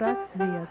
Психпросвет.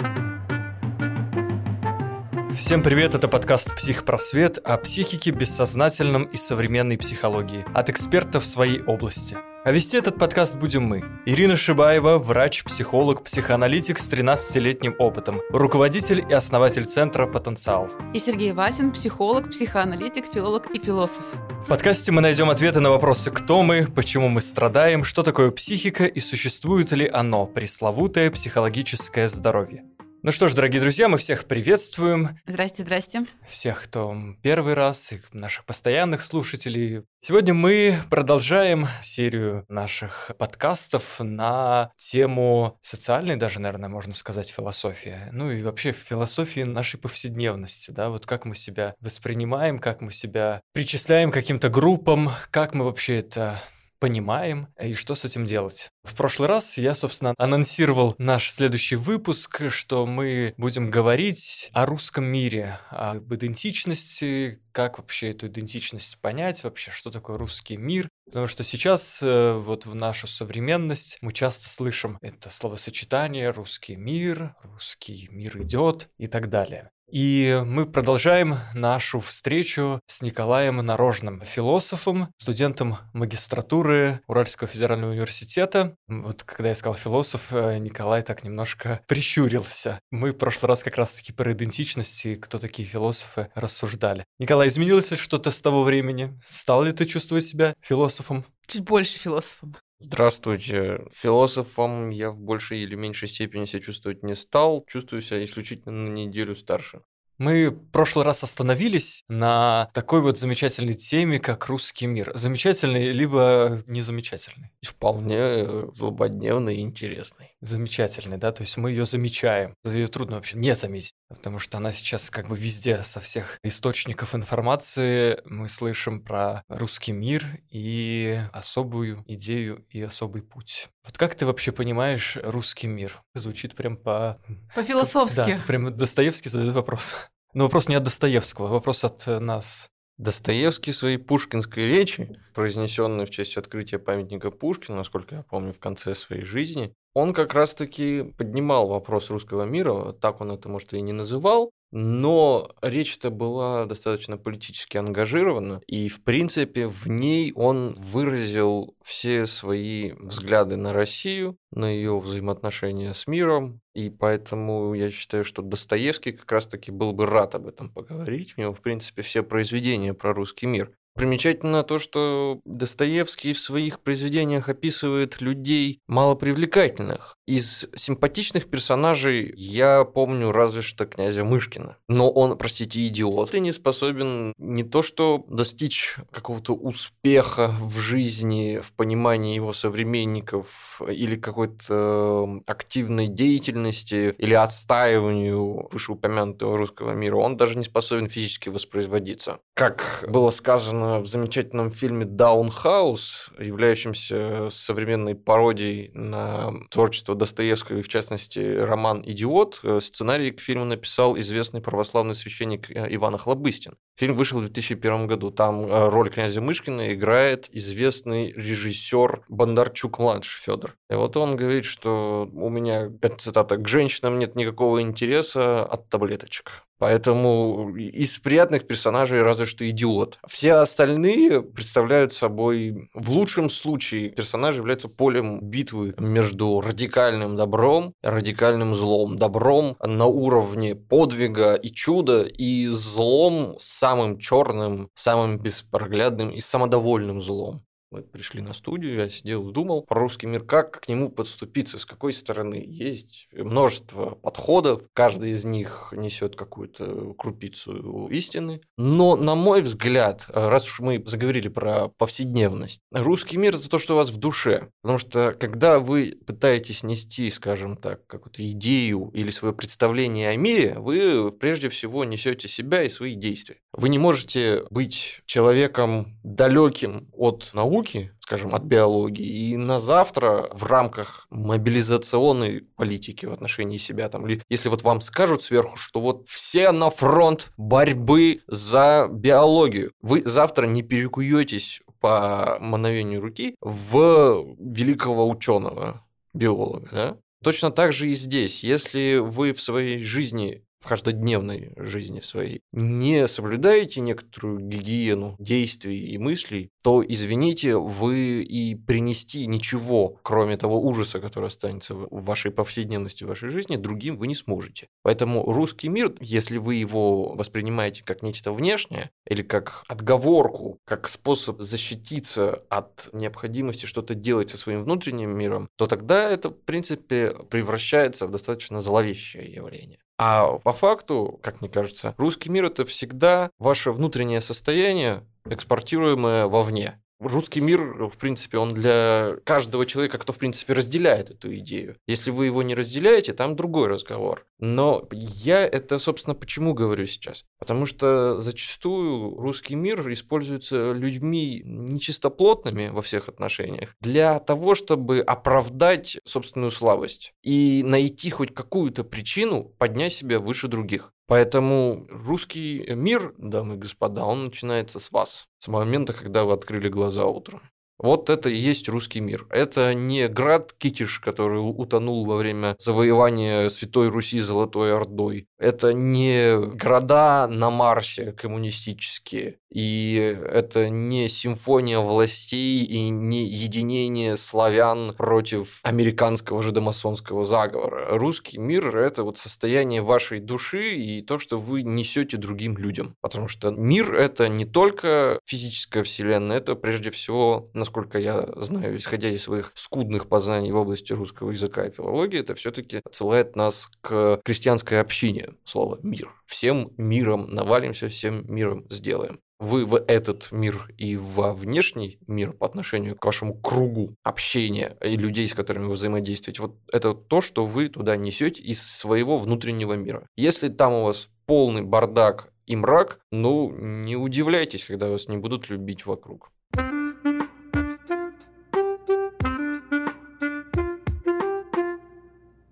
Всем привет, это подкаст «Психпросвет» о психике, бессознательном и современной психологии от экспертов в своей области. А вести этот подкаст будем мы. Ирина Шибаева, врач, психолог, психоаналитик с 13-летним опытом, руководитель и основатель центра «Потенциал». И Сергей Васин, психолог, психоаналитик, филолог и философ. Подкасте мы найдем ответы на вопросы «Кто мы?», «Почему мы страдаем?», «Что такое психика?» и «Существует ли оно?» Пресловутое психологическое здоровье. Ну что ж, дорогие друзья, мы всех приветствуем. Здрасте, здрасте. Всех, кто первый раз, и наших постоянных слушателей. Сегодня мы продолжаем серию наших подкастов на тему социальной, даже, наверное, можно сказать, философии. Ну и вообще философии нашей повседневности, да, вот как мы себя воспринимаем, как мы себя причисляем к каким-то группам, как мы вообще это понимаем и что с этим делать. В прошлый раз я, собственно, анонсировал наш следующий выпуск, что мы будем говорить о русском мире, об идентичности, как вообще эту идентичность понять, вообще, что такое русский мир. Потому что сейчас э, вот в нашу современность мы часто слышим это словосочетание «русский мир», «русский мир идет» и так далее. И мы продолжаем нашу встречу с Николаем Нарожным, философом, студентом магистратуры Уральского федерального университета. Вот когда я сказал философ, э, Николай так немножко прищурился. Мы в прошлый раз как раз-таки про идентичность и кто такие философы рассуждали. Николай, изменилось ли что-то с того времени? Стал ли ты чувствовать себя философом? Чуть больше философом. Здравствуйте. Философом я в большей или меньшей степени себя чувствовать не стал. Чувствую себя исключительно на неделю старше. Мы в прошлый раз остановились на такой вот замечательной теме, как русский мир. Замечательный, либо незамечательный? Вполне э, злободневный и интересный. Замечательный, да? То есть мы ее замечаем. Ее трудно вообще не заметить, потому что она сейчас как бы везде, со всех источников информации мы слышим про русский мир и особую идею и особый путь. Вот как ты вообще понимаешь русский мир? Звучит прям по... По-философски. Да, прям Достоевский задает вопрос. Но вопрос не от Достоевского, вопрос от нас. Достоевский своей пушкинской речи, произнесенной в честь открытия памятника Пушкину, насколько я помню, в конце своей жизни, он как раз-таки поднимал вопрос русского мира, так он это, может, и не называл, но речь-то была достаточно политически ангажирована, и, в принципе, в ней он выразил все свои взгляды на Россию, на ее взаимоотношения с миром, и поэтому я считаю, что Достоевский как раз-таки был бы рад об этом поговорить. У него, в принципе, все произведения про русский мир. Примечательно то, что Достоевский в своих произведениях описывает людей малопривлекательных. Из симпатичных персонажей я помню разве что князя Мышкина. Но он, простите, идиот и не способен не то что достичь какого-то успеха в жизни, в понимании его современников или какой-то активной деятельности или отстаиванию вышеупомянутого русского мира, он даже не способен физически воспроизводиться. Как было сказано в замечательном фильме «Даунхаус», являющемся современной пародией на творчество Достоевского, в частности роман «Идиот», э, сценарий к фильму написал известный православный священник э, Иван Охлобыстин. Фильм вышел в 2001 году. Там э, роль князя Мышкина играет известный режиссер Бондарчук-младший Федор. И вот он говорит, что у меня, цитата, к женщинам нет никакого интереса от таблеточек. Поэтому из приятных персонажей разве что идиот. Все остальные представляют собой, в лучшем случае, персонажи являются полем битвы между радикальным добром и радикальным злом. Добром на уровне подвига и чуда, и злом самым черным, самым беспроглядным и самодовольным злом. Мы пришли на студию, я сидел и думал про русский мир, как к нему подступиться, с какой стороны. Есть множество подходов, каждый из них несет какую-то крупицу истины. Но, на мой взгляд, раз уж мы заговорили про повседневность, русский мир – это то, что у вас в душе. Потому что, когда вы пытаетесь нести, скажем так, какую-то идею или свое представление о мире, вы прежде всего несете себя и свои действия. Вы не можете быть человеком далеким от науки, науки, скажем, от биологии, и на завтра в рамках мобилизационной политики в отношении себя, там, или если вот вам скажут сверху, что вот все на фронт борьбы за биологию, вы завтра не перекуетесь по мановению руки в великого ученого, биолога, да? Точно так же и здесь. Если вы в своей жизни в каждодневной жизни своей не соблюдаете некоторую гигиену действий и мыслей, то, извините, вы и принести ничего, кроме того ужаса, который останется в вашей повседневности, в вашей жизни, другим вы не сможете. Поэтому русский мир, если вы его воспринимаете как нечто внешнее или как отговорку, как способ защититься от необходимости что-то делать со своим внутренним миром, то тогда это, в принципе, превращается в достаточно зловещее явление. А по факту, как мне кажется, русский мир это всегда ваше внутреннее состояние, экспортируемое вовне. Русский мир, в принципе, он для каждого человека, кто, в принципе, разделяет эту идею. Если вы его не разделяете, там другой разговор. Но я это, собственно, почему говорю сейчас? Потому что зачастую русский мир используется людьми нечистоплотными во всех отношениях для того, чтобы оправдать собственную слабость и найти хоть какую-то причину поднять себя выше других. Поэтому русский мир, дамы и господа, он начинается с вас, с момента, когда вы открыли глаза утром. Вот это и есть русский мир. Это не град Китиш, который утонул во время завоевания Святой Руси Золотой Ордой. Это не города на Марсе коммунистические. И это не симфония властей и не единение славян против американского же домасонского заговора. Русский мир – это вот состояние вашей души и то, что вы несете другим людям. Потому что мир – это не только физическая вселенная, это прежде всего, насколько я знаю, исходя из своих скудных познаний в области русского языка и филологии, это все-таки отсылает нас к крестьянской общине, слово «мир». Всем миром навалимся, всем миром сделаем вы в этот мир и во внешний мир по отношению к вашему кругу общения и людей, с которыми вы взаимодействуете, вот это то, что вы туда несете из своего внутреннего мира. Если там у вас полный бардак и мрак, ну, не удивляйтесь, когда вас не будут любить вокруг.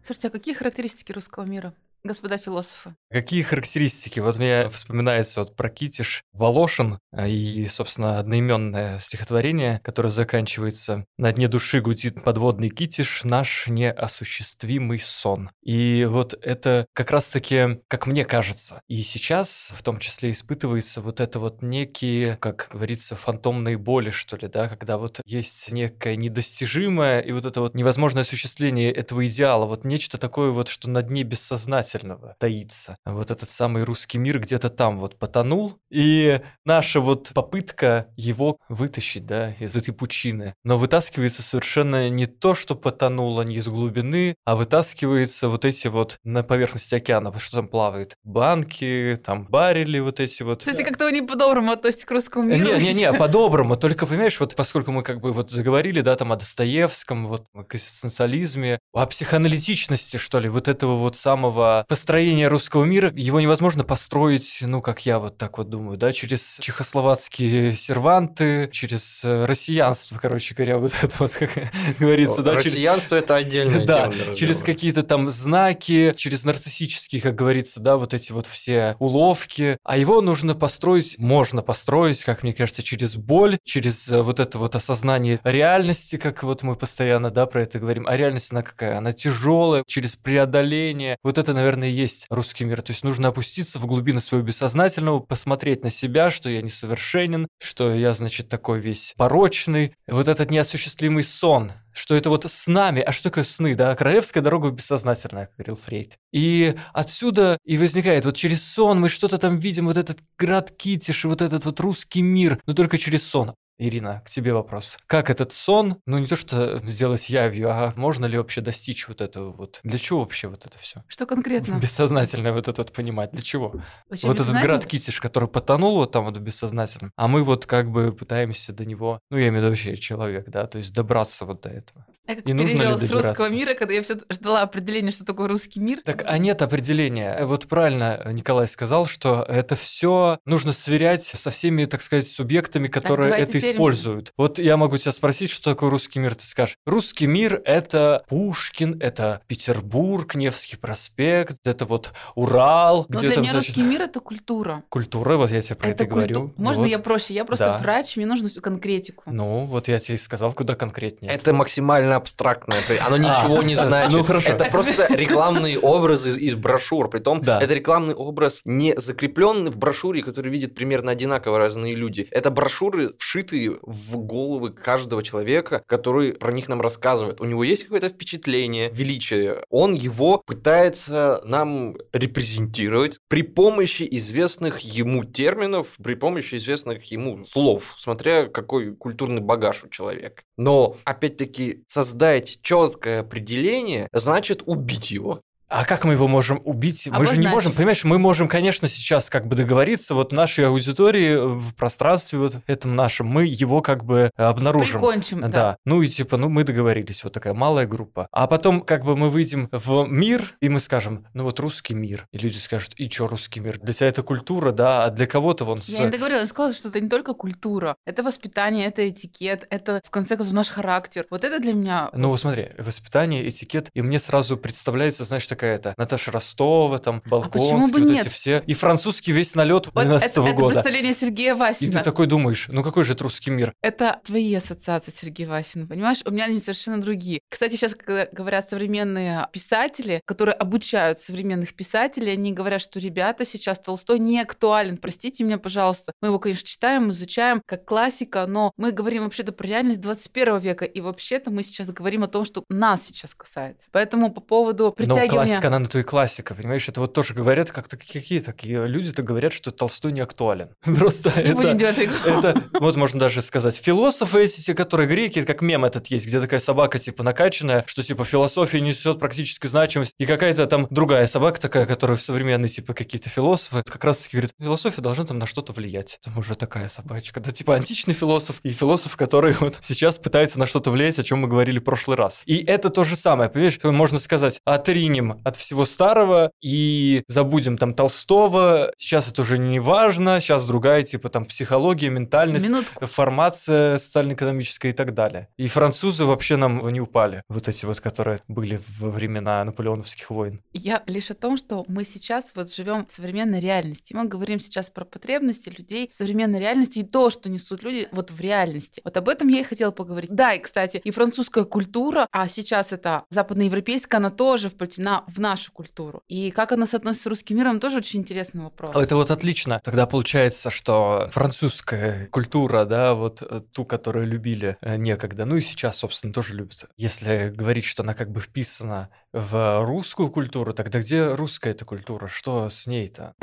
Слушайте, а какие характеристики русского мира? Господа философы. Какие характеристики? Вот мне вспоминается вот про Китиш Волошин а, и, собственно, одноименное стихотворение, которое заканчивается «На дне души гудит подводный Китиш, наш неосуществимый сон». И вот это как раз-таки, как мне кажется, и сейчас в том числе испытывается вот это вот некие, как говорится, фантомные боли, что ли, да, когда вот есть некое недостижимое и вот это вот невозможное осуществление этого идеала, вот нечто такое вот, что на дне бессознательно бессознательного таится. Вот этот самый русский мир где-то там вот потонул, и наша вот попытка его вытащить, да, из этой пучины, но вытаскивается совершенно не то, что потонуло не из глубины, а вытаскивается вот эти вот на поверхности океана, что там плавает, банки, там барили вот эти вот. То есть как-то вы не по-доброму относитесь к русскому миру? Не-не-не, по-доброму, только, понимаешь, вот поскольку мы как бы вот заговорили, да, там о Достоевском, вот о экзистенциализме, о психоаналитичности, что ли, вот этого вот самого построение русского мира, его невозможно построить, ну, как я вот так вот думаю, да, через чехословацкие серванты, через э, россиянство, короче говоря, вот это вот, как говорится, да. Россиянство – это отдельная да, через какие-то там знаки, через нарциссические, как говорится, да, вот эти вот все уловки. А его нужно построить, можно построить, как мне кажется, через боль, через э, вот это вот осознание реальности, как вот мы постоянно, да, про это говорим. А реальность, она какая? Она тяжелая, через преодоление. Вот это, наверное, наверное, и есть русский мир. То есть нужно опуститься в глубины своего бессознательного, посмотреть на себя, что я несовершенен, что я, значит, такой весь порочный. Вот этот неосуществимый сон, что это вот с нами, а что такое сны, да, королевская дорога бессознательная, говорил Фрейд. И отсюда и возникает, вот через сон мы что-то там видим, вот этот град Китиш, вот этот вот русский мир, но только через сон. Ирина, к тебе вопрос. Как этот сон, ну не то что сделать явью, а можно ли вообще достичь вот этого вот? Для чего вообще вот это все? Что конкретно? Бессознательно вот это вот понимать. Для чего? Зачем вот этот град Китиш, который потонул вот там вот в бессознательном, а мы вот как бы пытаемся до него, ну я имею в виду вообще человек, да, то есть добраться вот до этого. Я как и нужно ли с русского мира, когда я все ждала определения, что такое русский мир. Так, а нет определения. Вот правильно Николай сказал, что это все нужно сверять со всеми, так сказать, субъектами, которые так, это используют. Вот я могу тебя спросить, что такое русский мир, ты скажешь. Русский мир – это Пушкин, это Петербург, Невский проспект, это вот Урал. Но где для там, меня значит... русский мир – это культура. Культура, вот я тебе про это, это культу... говорю. Можно вот. я проще? Я просто да. врач, мне нужно всю конкретику. Ну, вот я тебе и сказал, куда конкретнее. Это максимально абстрактное, оно ничего не А, значит. ну, хорошо. Это просто рекламные образы из брошюр. Притом, Да. это рекламный образ не закрепленный в брошюре, который видят примерно одинаково разные люди. Это брошюры, вшитые в головы каждого человека, который про них нам рассказывает. У него есть какое-то впечатление, величие. Он его пытается нам репрезентировать при помощи известных ему терминов, при помощи известных ему слов, смотря какой культурный багаж у человека. Но, опять-таки, создать четкое определение значит убить его. А как мы его можем убить? Мы же не Обозначить. можем, понимаешь, мы можем, конечно, сейчас как бы договориться, вот нашей аудитории в пространстве вот этом нашем, мы его как бы обнаружим. Прикончим, Да. да. ну и типа, ну мы договорились, вот такая малая группа. А потом как бы мы выйдем в мир, и мы скажем, ну вот русский мир. И люди скажут, и чё русский мир? Для тебя это культура, да, а для кого-то вон с... Я не договорила, я сказала, что это не только культура, это воспитание, это этикет, это, в конце концов, наш характер. Вот это для меня... Ну, вот смотри, воспитание, этикет, и мне сразу представляется, знаешь, такая это Наташа Ростова, там, Балконский, А вот нет? эти все. И французский весь налет Вот 12 это, это года. представление Сергея И Васина. ты такой думаешь, ну какой же это русский мир? Это твои ассоциации, Сергей Васин, понимаешь? У меня они совершенно другие. Кстати, сейчас, когда говорят современные писатели, которые обучают современных писателей, они говорят, что, ребята, сейчас Толстой не актуален. Простите меня, пожалуйста. Мы его, конечно, читаем, изучаем как классика, но мы говорим вообще-то про реальность 21 века, и вообще-то мы сейчас говорим о том, что нас сейчас касается. Поэтому по поводу Но притягивания... классика, она на то и классика, понимаешь? Это вот тоже говорят, как-то какие такие люди-то говорят, что Толстой не актуален. Просто Не это... Это, вот можно даже сказать, философы эти, те, которые греки, как мем этот есть, где такая собака, типа, накачанная, что, типа, философия несет практическую значимость, и какая-то там другая собака такая, которая в современные, типа, какие-то философы, как раз-таки говорит, философия должна там на что-то влиять. Там уже такая собачка. Да, типа, античный философ и философ, который вот сейчас пытается на что-то влиять, о чем мы говорили в прошлый раз. И это то же самое, понимаешь, можно сказать, отринем от всего старого и забудем там Толстого, сейчас это уже не важно, сейчас другая, типа, там, психология, ментальность, Минутку. формация социально-экономическая и так далее. И французы вообще нам не упали, вот эти вот, которые были во времена наполеоновских войн. Я лишь о том, что мы сейчас вот живем в современной реальности. Мы говорим сейчас про потребности людей в современной реальности и то, что несут люди вот в реальности. Вот об этом я и хотела поговорить. Да, и, кстати, и французская культура, а сейчас это западноевропейская, она тоже вплетена в нашу культуру. И как она соотносится с русским миром, тоже очень интересный вопрос. Это вот отлично. Тогда получается, что французская культура, да, вот э, ту, которую любили э, некогда, ну и сейчас, собственно, тоже любят. Если говорить, что она как бы вписана в русскую культуру, тогда где русская эта культура? Что с ней-то?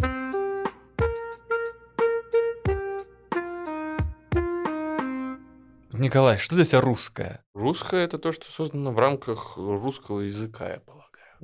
Николай, что для тебя русское? Русское это то, что создано в рамках русского языка, я полагаю.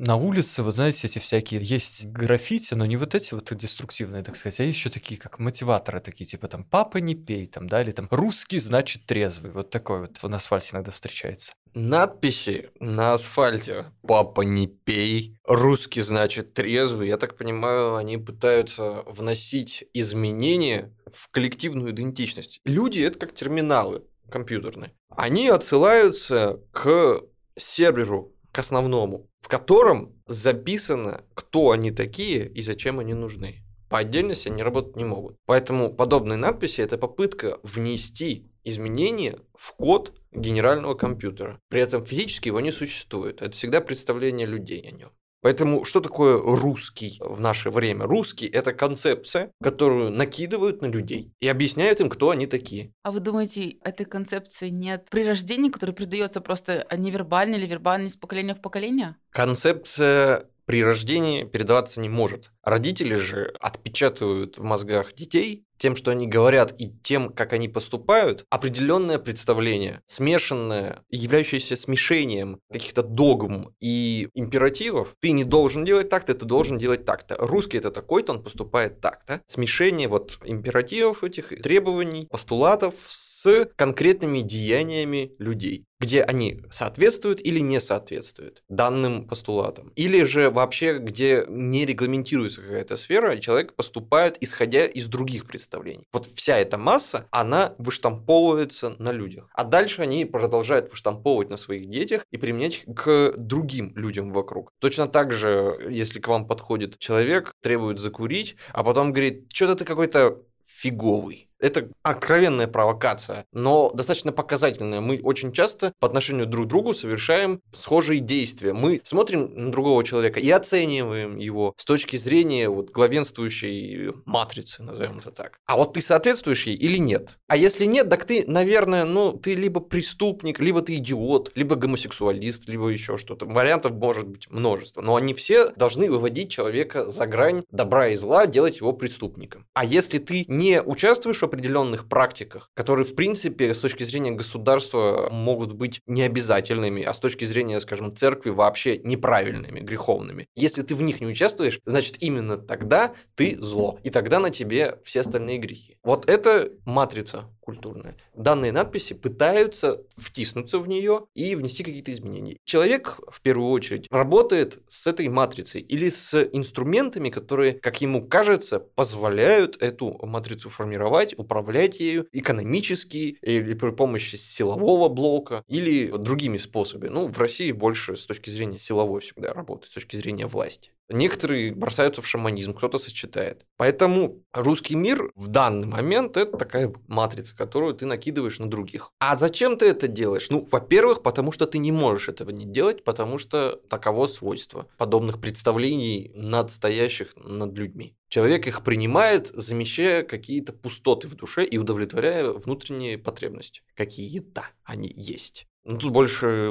На улице, вот знаете, эти всякие есть граффити, но не вот эти вот деструктивные, так сказать, а еще такие, как мотиваторы, такие типа там «папа не пей», там, да, или там «русский значит трезвый», вот такой вот на асфальте иногда встречается. Надписи на асфальте «Папа, не пей», «Русский значит трезвый». Я так понимаю, они пытаются вносить изменения в коллективную идентичность. Люди — это как терминалы компьютерные. Они отсылаются к серверу, к основному, в котором записано, кто они такие и зачем они нужны. По отдельности они работать не могут. Поэтому подобные надписи – это попытка внести изменения в код генерального компьютера. При этом физически его не существует. Это всегда представление людей о нем. Поэтому что такое русский в наше время? Русский – это концепция, которую накидывают на людей и объясняют им, кто они такие. А вы думаете, этой концепции нет при рождении, которая передается просто невербально или вербально из поколения в поколение? Концепция при рождении передаваться не может. Родители же отпечатывают в мозгах детей тем, что они говорят, и тем, как они поступают, определенное представление, смешанное, являющееся смешением каких-то догм и императивов. Ты не должен делать так-то, ты должен делать так-то. Русский это такой-то, он поступает так-то. Смешение вот императивов этих, требований, постулатов с конкретными деяниями людей где они соответствуют или не соответствуют данным постулатам. Или же вообще, где не регламентируется какая-то сфера, и человек поступает, исходя из других представлений. Вот вся эта масса, она выштамповывается на людях. А дальше они продолжают выштамповывать на своих детях и применять к другим людям вокруг. Точно так же, если к вам подходит человек, требует закурить, а потом говорит, что-то ты какой-то фиговый. Это откровенная провокация, но достаточно показательная. Мы очень часто по отношению друг к другу совершаем схожие действия. Мы смотрим на другого человека и оцениваем его с точки зрения вот главенствующей матрицы, назовем это так. А вот ты соответствуешь ей или нет? А если нет, так ты, наверное, ну, ты либо преступник, либо ты идиот, либо гомосексуалист, либо еще что-то. Вариантов может быть множество, но они все должны выводить человека за грань добра и зла, делать его преступником. А если ты не участвуешь в определенных практиках, которые, в принципе, с точки зрения государства могут быть необязательными, а с точки зрения, скажем, церкви вообще неправильными, греховными. Если ты в них не участвуешь, значит, именно тогда ты зло, и тогда на тебе все остальные грехи. Вот это матрица культурная. Данные надписи пытаются втиснуться в нее и внести какие-то изменения. Человек, в первую очередь, работает с этой матрицей или с инструментами, которые, как ему кажется, позволяют эту матрицу формировать, управлять ею экономически или при помощи силового блока или другими способами. Ну, в России больше с точки зрения силовой всегда работает, с точки зрения власти. Некоторые бросаются в шаманизм, кто-то сочетает. Поэтому русский мир в данный момент это такая матрица, которую ты накидываешь на других. А зачем ты это делаешь? Ну, во-первых, потому что ты не можешь этого не делать, потому что таково свойство подобных представлений надстоящих над людьми. Человек их принимает, замещая какие-то пустоты в душе и удовлетворяя внутренние потребности. Какие-то они есть. Ну, тут больше э,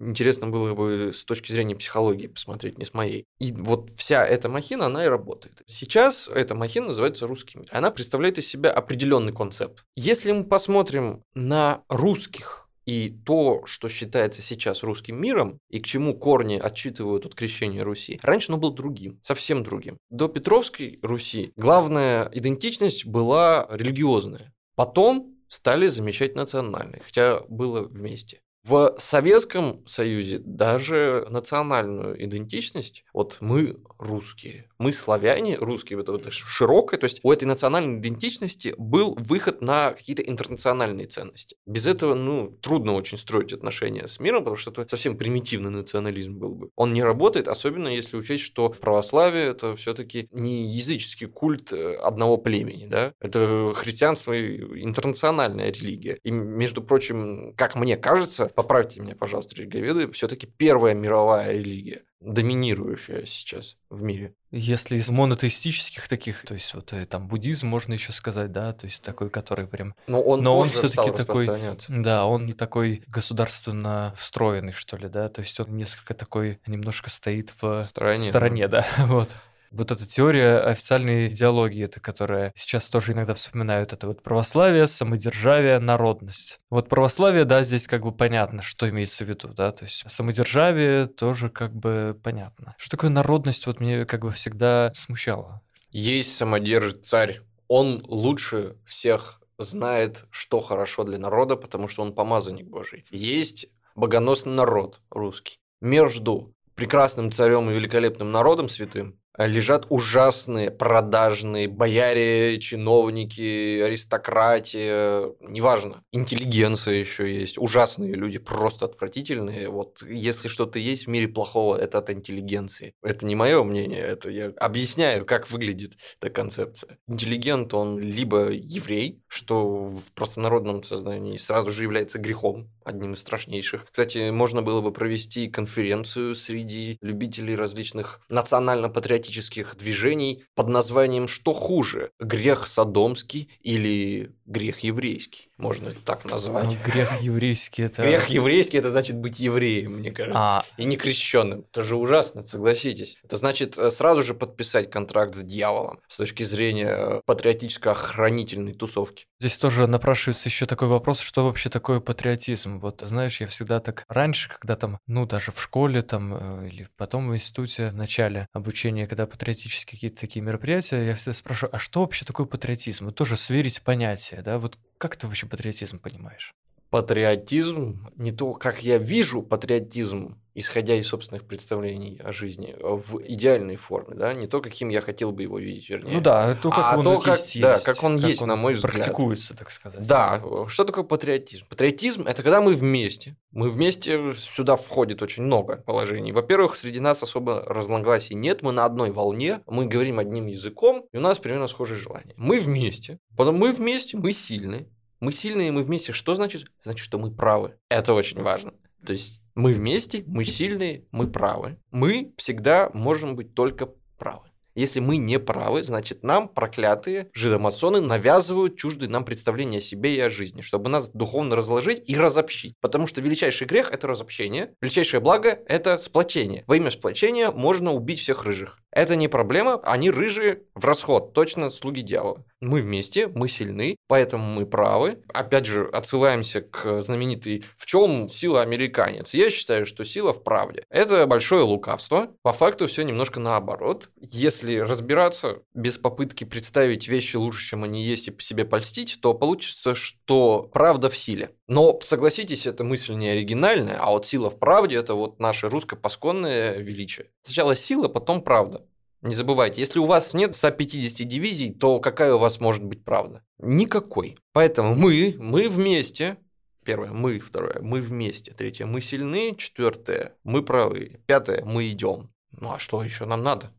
интересно было бы с точки зрения психологии посмотреть, не с моей. И вот вся эта махина, она и работает. Сейчас эта махина называется русский мир. Она представляет из себя определенный концепт. Если мы посмотрим на русских и то, что считается сейчас русским миром, и к чему корни отчитывают от крещения Руси, раньше оно было другим, совсем другим. До Петровской Руси главная идентичность была религиозная. Потом стали замечать национальные, хотя было вместе. В Советском Союзе даже национальную идентичность, вот мы русские, мы славяне, русские, это, это широкое, то есть у этой национальной идентичности был выход на какие-то интернациональные ценности. Без этого, ну, трудно очень строить отношения с миром, потому что это совсем примитивный национализм был бы. Он не работает, особенно если учесть, что православие это все-таки не языческий культ э, одного племени, да, это христианство интернациональная религия. И, между прочим, как мне кажется, поправьте меня, пожалуйста, религиоведы, все-таки первая мировая религия, доминирующая сейчас в мире. Если из монотеистических таких, то есть вот э, там буддизм можно еще сказать, да, то есть такой, который прям. Но он, Но он все-таки такой, да, он не такой государственно встроенный, что ли, да, то есть он несколько такой, немножко стоит в стороне, стороне да, вот. Вот эта теория официальной идеологии, это которая сейчас тоже иногда вспоминают, это вот православие, самодержавие, народность. Вот православие, да, здесь как бы понятно, что имеется в виду, да, то есть самодержавие тоже как бы понятно. Что такое народность, вот мне как бы всегда смущало. Есть самодержец царь, он лучше всех знает, что хорошо для народа, потому что он помазанник Божий. Есть богоносный народ русский. Между прекрасным царем и великолепным народом святым лежат ужасные продажные бояре, чиновники, аристократия, неважно, интеллигенция еще есть, ужасные люди, просто отвратительные. Вот если что-то есть в мире плохого, это от интеллигенции. Это не мое мнение, это я объясняю, как выглядит эта концепция. Интеллигент, он либо еврей, что в простонародном сознании сразу же является грехом, одним из страшнейших. Кстати, можно было бы провести конференцию среди любителей различных национально-патриотических движений под названием «Что хуже? Грех содомский или грех еврейский?» можно это так назвать. Ну, грех еврейский это... Грех еврейский это значит быть евреем, мне кажется. А... И не крещенным. Это же ужасно, согласитесь. Это значит э, сразу же подписать контракт с дьяволом с точки зрения э, патриотическо-охранительной тусовки. Здесь тоже напрашивается еще такой вопрос, что вообще такое патриотизм? Вот, знаешь, я всегда так раньше, когда там, ну, даже в школе там, э, или потом в институте, в начале обучения, когда патриотические какие-то такие мероприятия, я всегда спрашиваю, а что вообще такое патриотизм? Вот тоже сверить понятия, да, вот как ты вообще патриотизм понимаешь? Патриотизм, не то, как я вижу патриотизм, исходя из собственных представлений о жизни, в идеальной форме, да, не то, каким я хотел бы его видеть, вернее. Ну да, то, как а он то, как, есть, да, как он есть, на мой взгляд. Практикуется, так сказать. Да, что такое патриотизм? Патриотизм – это когда мы вместе. Мы вместе, сюда входит очень много положений. Во-первых, среди нас особо разногласий нет, мы на одной волне, мы говорим одним языком, и у нас примерно схожие желания. Мы вместе, потом мы вместе, мы сильны, мы сильные, мы вместе. Что значит? Значит, что мы правы. Это очень важно. То есть мы вместе, мы сильные, мы правы. Мы всегда можем быть только правы. Если мы не правы, значит нам проклятые жидомасоны навязывают чуждые нам представления о себе и о жизни, чтобы нас духовно разложить и разобщить. Потому что величайший грех – это разобщение, величайшее благо – это сплочение. Во имя сплочения можно убить всех рыжих. Это не проблема, они рыжие в расход, точно слуги дьявола. Мы вместе, мы сильны, поэтому мы правы. Опять же, отсылаемся к знаменитой «В чем сила американец?». Я считаю, что сила в правде. Это большое лукавство. По факту все немножко наоборот. Если разбираться без попытки представить вещи лучше, чем они есть, и по себе польстить, то получится, что правда в силе. Но, согласитесь, эта мысль не оригинальная, а вот сила в правде – это вот наше русско-пасконное величие. Сначала сила, потом правда. Не забывайте, если у вас нет 150 дивизий, то какая у вас может быть правда? Никакой. Поэтому мы, мы вместе, Первое, мы. Второе, мы вместе. Третье, мы сильны. Четвертое, мы правы. Пятое, мы идем. Ну а что еще нам надо?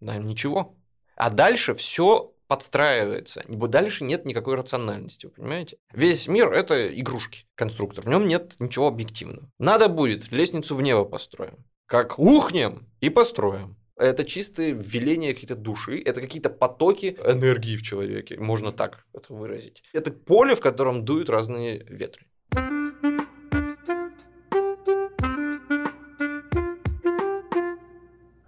Нам ничего. А дальше все подстраивается. Дальше нет никакой рациональности, вы понимаете? Весь мир – это игрушки, конструктор. В нем нет ничего объективного. Надо будет, лестницу в небо построим. Как ухнем и построим. Это чистое веление какие-то души, это какие-то потоки энергии в человеке, можно так это выразить. Это поле, в котором дуют разные ветры.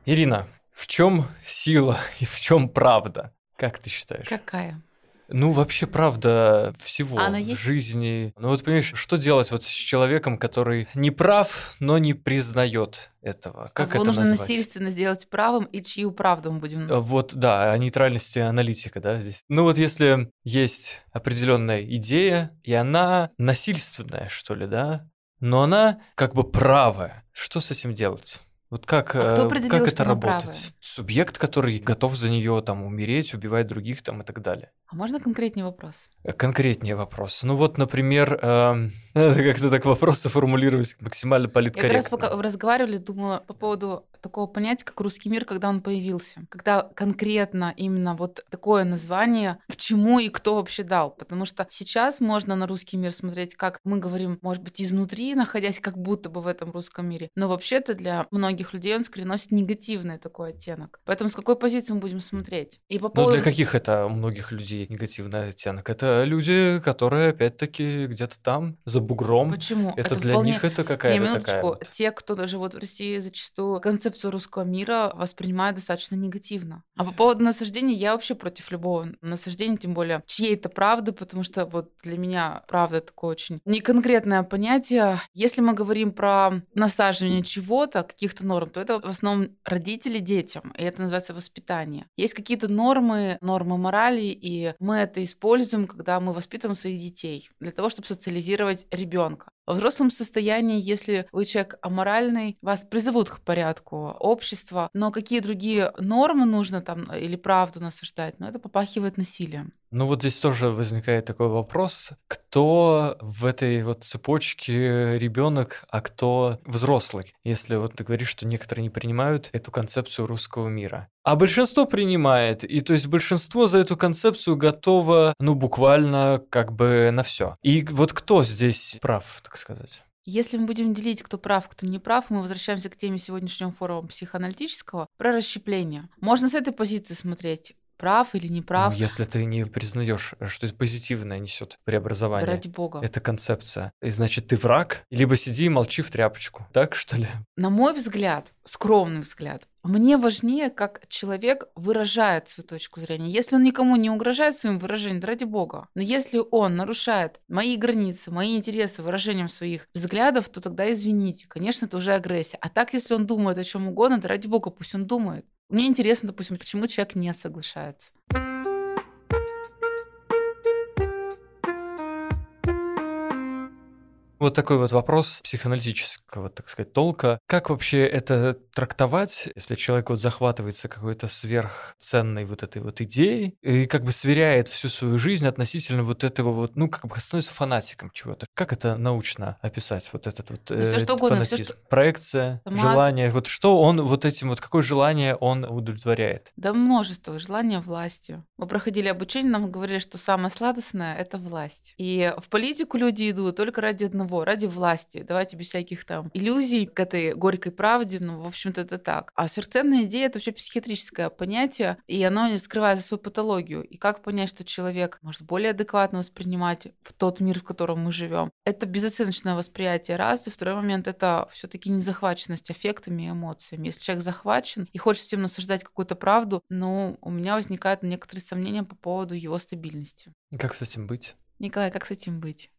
Ирина, в чем сила и в чем правда? Как ты считаешь? Какая? Ну, вообще, правда, всего Она в есть? жизни. Ну, вот понимаешь, что делать вот с человеком, который не прав, но не признает этого? Как Его это нужно назвать? насильственно сделать правым, и чью правду мы будем... А, Вот, да, о нейтральности аналитика, да, здесь. Ну вот если есть определенная идея, и она насильственная, что ли, да, но она как бы правая, что с этим делать? Вот как, А кто э, определил, как это она работает? правая? Субъект, который готов за нее там умереть, убивать других там и так далее. А можно конкретнее вопрос? Э, Конкретнее вопрос. Ну вот, например, надо как-то так вопросы формулировать максимально Я как раз политкорректно. пока вы разговаривали, думала по поводу такого понятия, как русский мир, когда он появился. Когда конкретно именно вот такое название, к чему и кто вообще дал. Потому что сейчас можно на русский мир смотреть, как мы говорим, может быть, изнутри, находясь как будто бы в этом русском мире. Но вообще-то для многих людей он скорее носит негативный такой оттенок. Поэтому с какой позиции мы будем смотреть? И по Ну, поводу... для каких это многих людей негативный оттенок? Это люди, которые, опять-таки, где-то там, за бугром. Почему? Это, для вполне- них это Не, какая-то минуточку. такая... вот- Те, кто живут в России, зачастую концепцию русского мира воспринимают достаточно негативно. А по поводу насаждения, я вообще против любого насаждения, тем более чьей-то правды, потому что вот для меня правда такое очень неконкретное понятие. Если мы говорим про насаживание чего-то, каких-то норм, то это в основном родители детям, и это называется воспитание. Есть какие-то нормы, нормы морали, и мы это используем, когда мы воспитываем своих детей, для того, чтобы социализировать ребенка. Во взрослом состоянии, если вы человек аморальный, вас призовут к порядку общества, но какие другие нормы нужно там или правду насаждать, ну это попахивает насилием. Ну вот здесь тоже возникает такой вопрос, кто в этой вот цепочке ребенок, а кто взрослый, если вот ты говоришь, что некоторые не принимают эту концепцию русского мира. А большинство принимает, и то есть большинство за эту концепцию готово, ну буквально как бы на все. И вот кто здесь прав, так сказать? Если мы будем делить, кто прав, кто не прав, мы возвращаемся к теме сегодняшнего форума психоаналитического про расщепление. Можно с этой позиции смотреть, прав или не прав. Ну, если ты не признаешь, что это позитивное несет преобразование. ради бога. Это концепция. И значит, ты враг, либо сиди и молчи в тряпочку. Так, что ли? На мой взгляд, скромный взгляд, мне важнее, как человек выражает свою точку зрения. Если он никому не угрожает своим выражением, ради бога. Но если он нарушает мои границы, мои интересы выражением своих взглядов, то тогда извините. Конечно, это уже агрессия. А так, если он думает о чем угодно, да ради бога, пусть он думает. Мне интересно, допустим, почему человек не соглашается. Вот такой вот вопрос психоаналитического, так сказать, толка. Как вообще это трактовать, если человек вот захватывается какой-то сверхценной вот этой вот идеей и как бы сверяет всю свою жизнь относительно вот этого вот, ну, как бы становится фанатиком чего-то. Как это научно описать, вот этот вот э, что угодно, фанатизм? что- Проекция, Сама- желание. Вот что он вот этим вот, какое желание он удовлетворяет? Да множество желания власти. Мы проходили обучение, нам говорили, что самое сладостное — это власть. И в политику люди идут только ради одного, ради власти. Давайте без всяких там иллюзий к этой горькой правде. Ну, в общем-то, это так. А сверхценная идея — это вообще психиатрическое понятие, и оно не скрывает свою патологию. И как понять, что человек может более адекватно воспринимать в тот мир, в котором мы живем? Это безоценочное восприятие раз. И второй момент — это все таки незахваченность аффектами и эмоциями. Если человек захвачен и хочет всем насаждать какую-то правду, ну, у меня возникают некоторые сомнения по поводу его стабильности. Как с этим быть? Николай, как с этим быть?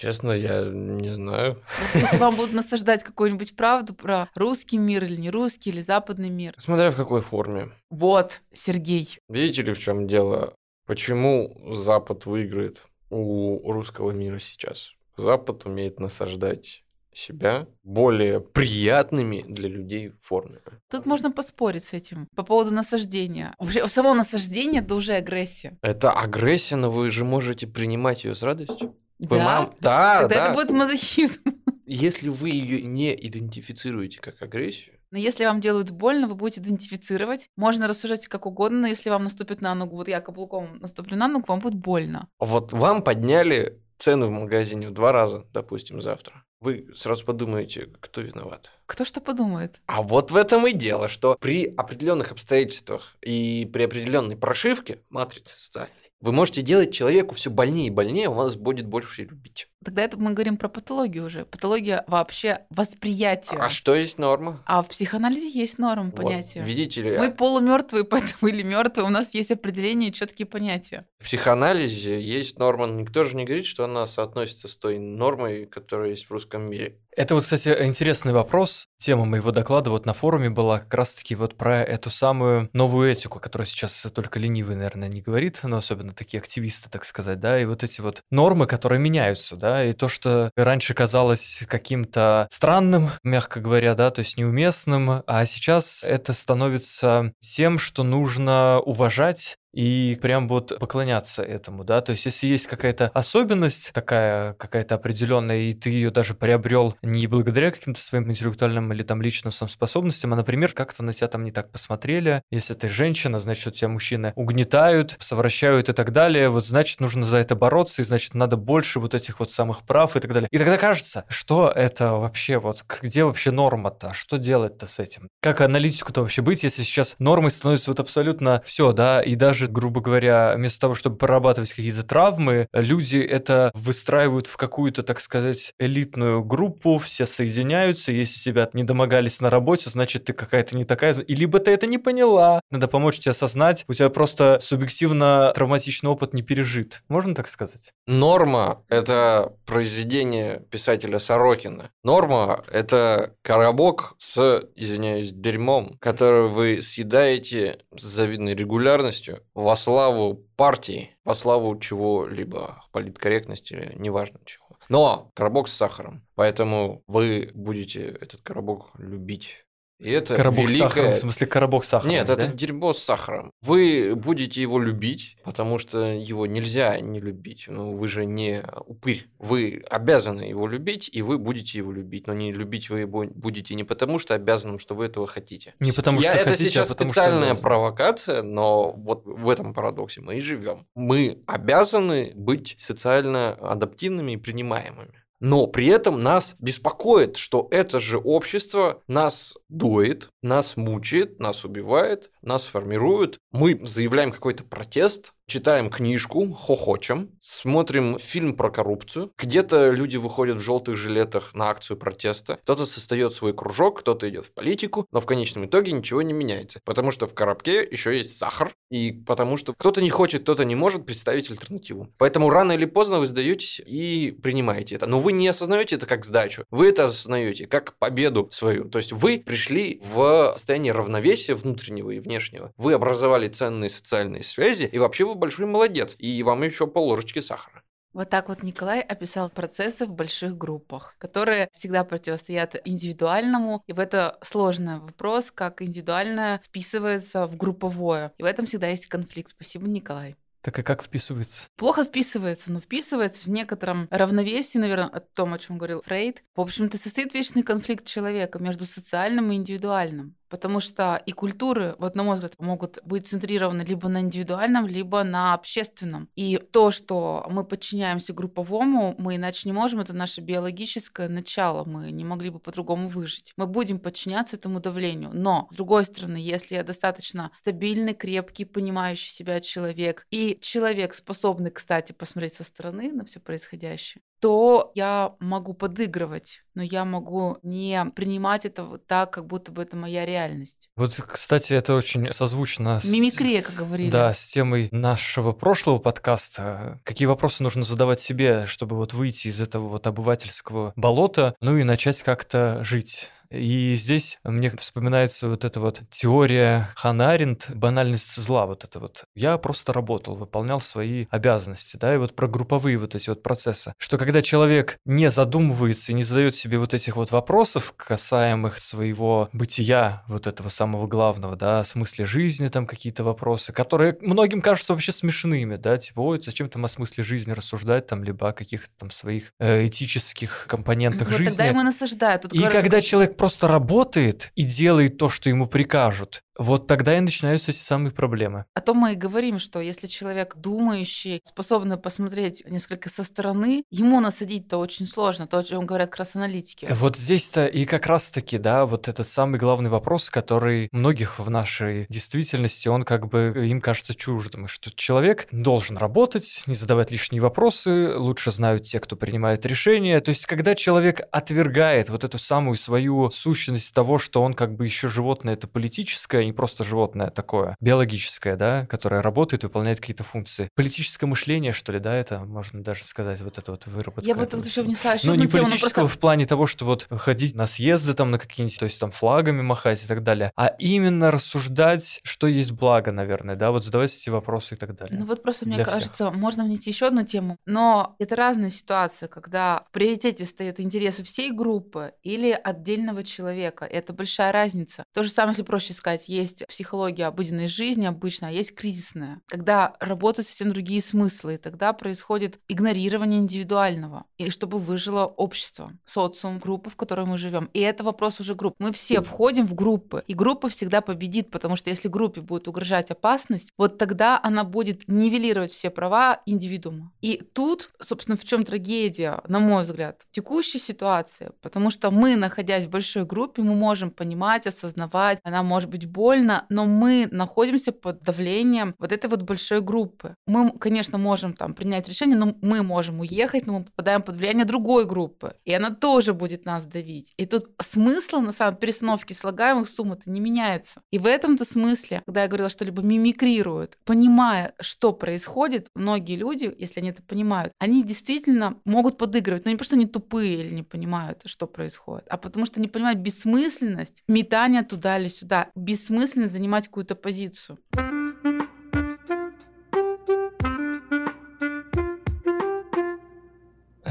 Честно, я не знаю. Если вам будут насаждать какую-нибудь правду про русский мир или не русский, или западный мир. Смотря в какой форме. Вот, Сергей. Видите ли, в чем дело? Почему Запад выиграет у русского мира сейчас? Запад умеет насаждать себя более приятными для людей формами. Тут можно поспорить с этим по поводу насаждения. Вообще, само насаждение это уже агрессия. Это агрессия, но вы же можете принимать ее с радостью. Мам- Да, Тогда да. это будет мазохизм. Если вы ее не идентифицируете как агрессию, Но если вам делают больно, вы будете идентифицировать. Можно рассуждать как угодно, но если вам наступит на ногу, вот я каблуком наступлю на ногу, вам будет больно. вот вам подняли цены в магазине в два раза, допустим, завтра. Вы сразу подумаете, кто виноват. Кто что подумает? А вот в этом и дело, что при определенных обстоятельствах и при определенной прошивке матрицы социальной вы можете делать человеку все больнее и больнее, он вас будет больше любить. Тогда это мы говорим про патологию уже. Патология вообще восприятия. А что есть норма? А в психоанализе есть норм Вот, понятия. видите ли, Мы полумертвые, поэтому или мертвые. У нас есть определение, четкие понятия. в психоанализе есть норма. Никто же не говорит, что она соотносится с той нормой, которая есть в русском мире. Это вот, кстати, интересный вопрос. Тема моего доклада вот на форуме была как раз-таки вот про эту самую новую этику, которая сейчас только ленивый, наверное, не говорит, но особенно такие активисты, так сказать, да, и вот эти вот нормы, которые меняются, да, и то, что раньше казалось каким-то странным, мягко говоря, да, то есть неуместным, а сейчас это становится тем, что нужно уважать и прям вот поклоняться этому, да, то есть если есть какая-то особенность такая, какая-то определенная, и ты ее даже приобрел не благодаря каким-то своим интеллектуальным или там личностным способностям, а, например, как-то на тебя там не так посмотрели, если ты женщина, значит, у тебя мужчины угнетают, совращают и так далее, вот значит, нужно за это бороться, и значит, надо больше вот этих вот самых прав и так далее. И тогда кажется, что это вообще, вот где вообще норма-то, что делать-то с этим? Как аналитику-то вообще быть, если сейчас нормой становится вот абсолютно все, да, и даже, грубо говоря, вместо того, чтобы прорабатывать какие-то травмы, люди это выстраивают в какую-то, так сказать, элитную группу, все соединяются, если тебя не домогались на работе, значит, ты какая-то не такая, и либо ты это не поняла, надо помочь тебе осознать, у тебя просто субъективно травматичный опыт не пережит. Можно так сказать? Норма – это произведение писателя Сорокина. Норма – это коробок с, извиняюсь, дерьмом, который вы съедаете с завидной регулярностью во славу партии, во славу чего-либо, политкорректности неважно чего. Но коробок с сахаром, поэтому вы будете этот коробок любить. И это коробок великое... сахаром, в смысле коробок с сахаром, Нет, это да? дерьмо с сахаром. Вы будете его любить, потому что его нельзя не любить. Ну, вы же не упырь. Вы обязаны его любить, и вы будете его любить. Но не любить вы его будете не потому, что обязанным, что вы этого хотите. Не потому, Я, что это хотите, а сейчас потому, что специальная обязаны. провокация, но вот в этом парадоксе мы и живем. Мы обязаны быть социально адаптивными и принимаемыми. Но при этом нас беспокоит, что это же общество нас доит, нас мучает, нас убивает, нас формирует. Мы заявляем какой-то протест, читаем книжку, хохочем, смотрим фильм про коррупцию. Где-то люди выходят в желтых жилетах на акцию протеста. Кто-то создает свой кружок, кто-то идет в политику, но в конечном итоге ничего не меняется. Потому что в коробке еще есть сахар, и потому что кто-то не хочет, кто-то не может представить альтернативу. Поэтому рано или поздно вы сдаетесь и принимаете это. Но вы не осознаете это как сдачу. Вы это осознаете как победу свою. То есть вы пришли в состояние равновесия внутреннего и внешнего. Вы образовали ценные социальные связи, и вообще вы большой молодец. И вам еще пол ложечки сахара. Вот так вот Николай описал процессы в больших группах, которые всегда противостоят индивидуальному, и в это сложный вопрос, как индивидуальное вписывается в групповое. И в этом всегда есть конфликт. Спасибо, Николай. Так и как вписывается? Плохо вписывается, но вписывается в некотором равновесии, наверное, о том, о чем говорил Фрейд. В общем-то, состоит вечный конфликт человека между социальным и индивидуальным. Потому что и культуры, вот на мой взгляд, могут быть центрированы либо на индивидуальном, либо на общественном. И то, что мы подчиняемся групповому, мы иначе не можем, это наше биологическое начало, мы не могли бы по-другому выжить. Мы будем подчиняться этому давлению. Но, с другой стороны, если я достаточно стабильный, крепкий, понимающий себя человек, и человек, способный, кстати, посмотреть со стороны на все происходящее, то я могу подыгрывать, но я могу не принимать это вот так, как будто бы это моя реальность. Вот, кстати, это очень созвучно с... Мимикрия, как говорили. Да, с темой нашего прошлого подкаста. Какие вопросы нужно задавать себе, чтобы вот выйти из этого вот обывательского болота, ну и начать как-то жить и здесь мне вспоминается вот эта вот теория Ханаринд, банальность зла, вот это вот. Я просто работал, выполнял свои обязанности, да, и вот про групповые вот эти вот процессы. Что когда человек не задумывается и не задает себе вот этих вот вопросов, касаемых своего бытия, вот этого самого главного, да, о смысле жизни там какие-то вопросы, которые многим кажутся вообще смешными, да, типа, ой, зачем там о смысле жизни рассуждать там, либо о каких-то там своих э, этических компонентах вот жизни. Тогда ему насаждают. Тут и говорят, когда человек просто работает и делает то, что ему прикажут, вот тогда и начинаются эти самые проблемы. О том мы и говорим, что если человек думающий, способный посмотреть несколько со стороны, ему насадить-то очень сложно, то, о чем говорят как раз аналитики. Вот здесь-то и как раз-таки, да, вот этот самый главный вопрос, который многих в нашей действительности, он как бы им кажется чуждым, что человек должен работать, не задавать лишние вопросы, лучше знают те, кто принимает решения. То есть, когда человек отвергает вот эту самую свою сущность того, что он как бы еще животное, это политическое, не просто животное такое, биологическое, да, которое работает, выполняет какие-то функции. Политическое мышление, что ли, да, это можно даже сказать, вот это вот выработка. Я бы тут еще внесла еще Ну, не тему, политического просто... в плане того, что вот ходить на съезды там на какие-нибудь, то есть там флагами махать и так далее, а именно рассуждать, что есть благо, наверное, да, вот задавать эти вопросы и так далее. Ну вот просто мне Для всех. кажется, можно внести еще одну тему, но это разная ситуация, когда в приоритете стоят интересы всей группы или отдельного человека. Это большая разница. То же самое, если проще сказать, есть психология обыденной жизни обычно, а есть кризисная, когда работают совсем другие смыслы, и тогда происходит игнорирование индивидуального, и чтобы выжило общество, социум, группа, в которой мы живем. И это вопрос уже групп. Мы все входим в группы, и группа всегда победит, потому что если группе будет угрожать опасность, вот тогда она будет нивелировать все права индивидуума. И тут, собственно, в чем трагедия, на мой взгляд, текущей ситуации, потому что мы, находясь в большой группе, мы можем понимать, осознавать, она может быть больно, но мы находимся под давлением вот этой вот большой группы. Мы, конечно, можем там принять решение, но мы можем уехать, но мы попадаем под влияние другой группы, и она тоже будет нас давить. И тут смысл, на самом перестановки слагаемых сумм это не меняется. И в этом-то смысле, когда я говорила, что либо мимикрируют, понимая, что происходит, многие люди, если они это понимают, они действительно могут подыгрывать, но не потому что они тупые или не понимают, что происходит, а потому что они понимают бессмысленность метания туда или сюда, бессмысленно занимать какую-то позицию.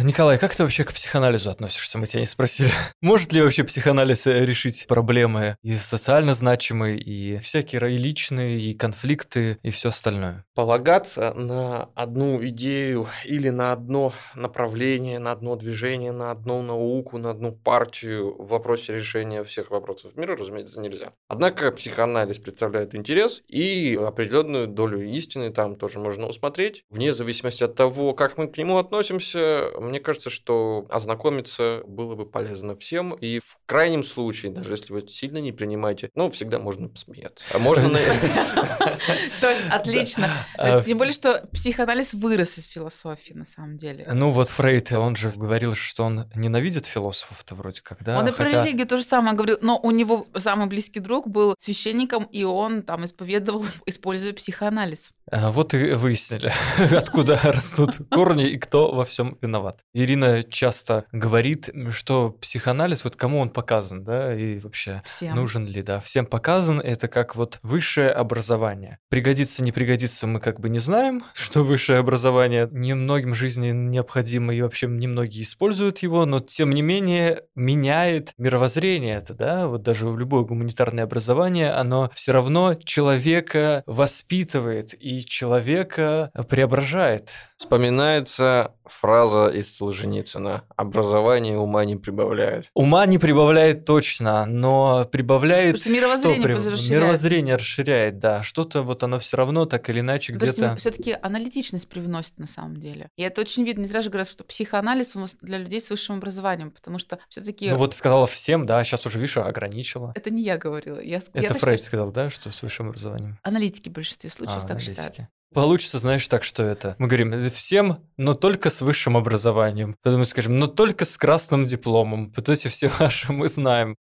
Николай, как ты вообще к психоанализу относишься? Мы тебя не спросили. Может ли вообще психоанализ э, решить проблемы и социально значимые, и всякие и личные, и конфликты, и все остальное? Полагаться на одну идею или на одно направление, на одно движение, на одну науку, на одну партию в вопросе решения всех вопросов мира, разумеется, нельзя. Однако психоанализ представляет интерес и определенную долю истины там тоже можно усмотреть. Вне зависимости от того, как мы к нему относимся, мне кажется, что ознакомиться было бы полезно всем. И в крайнем случае, даже если вы сильно не принимаете, ну, всегда можно посмеяться. А можно... Тоже отлично. А, Тем более, что психоанализ вырос из философии, на самом деле. Ну вот Фрейд, он же говорил, что он ненавидит философов-то вроде как, да? Он и про религию то же самое говорил, но у него самый близкий друг был священником, и он там исповедовал, используя психоанализ. А, Вот и выяснили, откуда растут корни и кто во всем виноват. Ирина часто говорит, что психоанализ, вот кому он показан, да, и вообще Всем. нужен ли, да, всем показан, это как вот высшее образование. Пригодится, не пригодится, мы как бы не знаем, что высшее образование немногим жизни необходимо, и вообще немногие используют его, но тем не менее меняет мировоззрение это, да, вот даже любое гуманитарное образование, оно все равно человека воспитывает и человека преображает. Вспоминается фраза из Солженицына «Образование ума не прибавляет». Ума не прибавляет точно, но прибавляет... Просто мировоззрение что расширяет. Мировоззрение расширяет, да. Что-то вот оно все равно так или иначе где-то... все-таки аналитичность привносит на самом деле. И это очень видно. Не зря же говорят, что психоанализ у нас для людей с высшим образованием, потому что все-таки Ну вот ты сказала всем, да, сейчас уже, видишь, ограничила. это не я говорила. Я, я Это так Фрейд считаю, сказал, да, что с высшим образованием? Аналитики в большинстве случаев А, так считают. Получится, знаешь, так, что это. Мы говорим «Э, всем, но только с высшим образованием. Потом скажем, но только с красным дипломом. Вот эти все ваши мы знаем.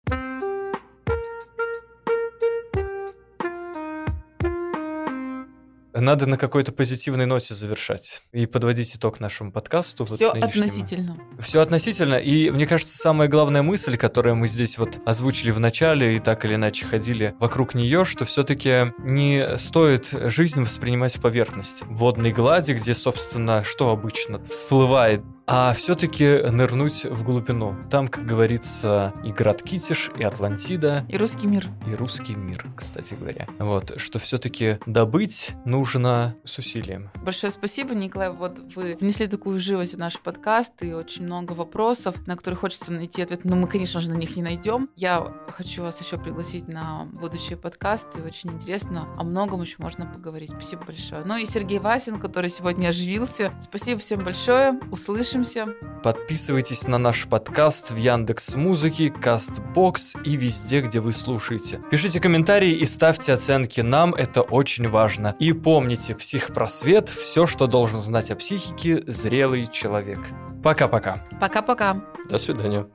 Надо на какой-то позитивной ноте завершать и подводить итог нашему подкасту. вот Все нынешнему. относительно. Все относительно. И мне кажется, самая главная мысль, которую мы здесь вот озвучили в начале и так или иначе ходили вокруг нее, что все-таки не стоит жизнь воспринимать в поверхность. В водной глади, где, собственно, что обычно всплывает, а все-таки нырнуть в глубину. Там, как говорится, и град Китиш, и Атлантида, И русский мир. и русский мир, кстати говоря. Вот, что все-таки добыть нужно с усилием. Большое спасибо, Николай. Вот вы внесли такую живость в наш подкаст и очень много вопросов, на которые хочется найти ответ. Но мы, конечно же, на них не найдем. Я хочу вас еще пригласить на будущие подкасты. Очень интересно. О многом еще можно поговорить. Спасибо большое. Ну и Сергей Васин, который сегодня оживился. Спасибо всем большое. Услышимся. Подписывайтесь на наш подкаст в Яндекс Музыке, Кастбокс и везде, где вы слушаете. Пишите комментарии и ставьте оценки, нам это очень важно. И помните, психпросвет – все, что должен знать о психике зрелый человек. Пока-пока. Пока-пока. До свидания.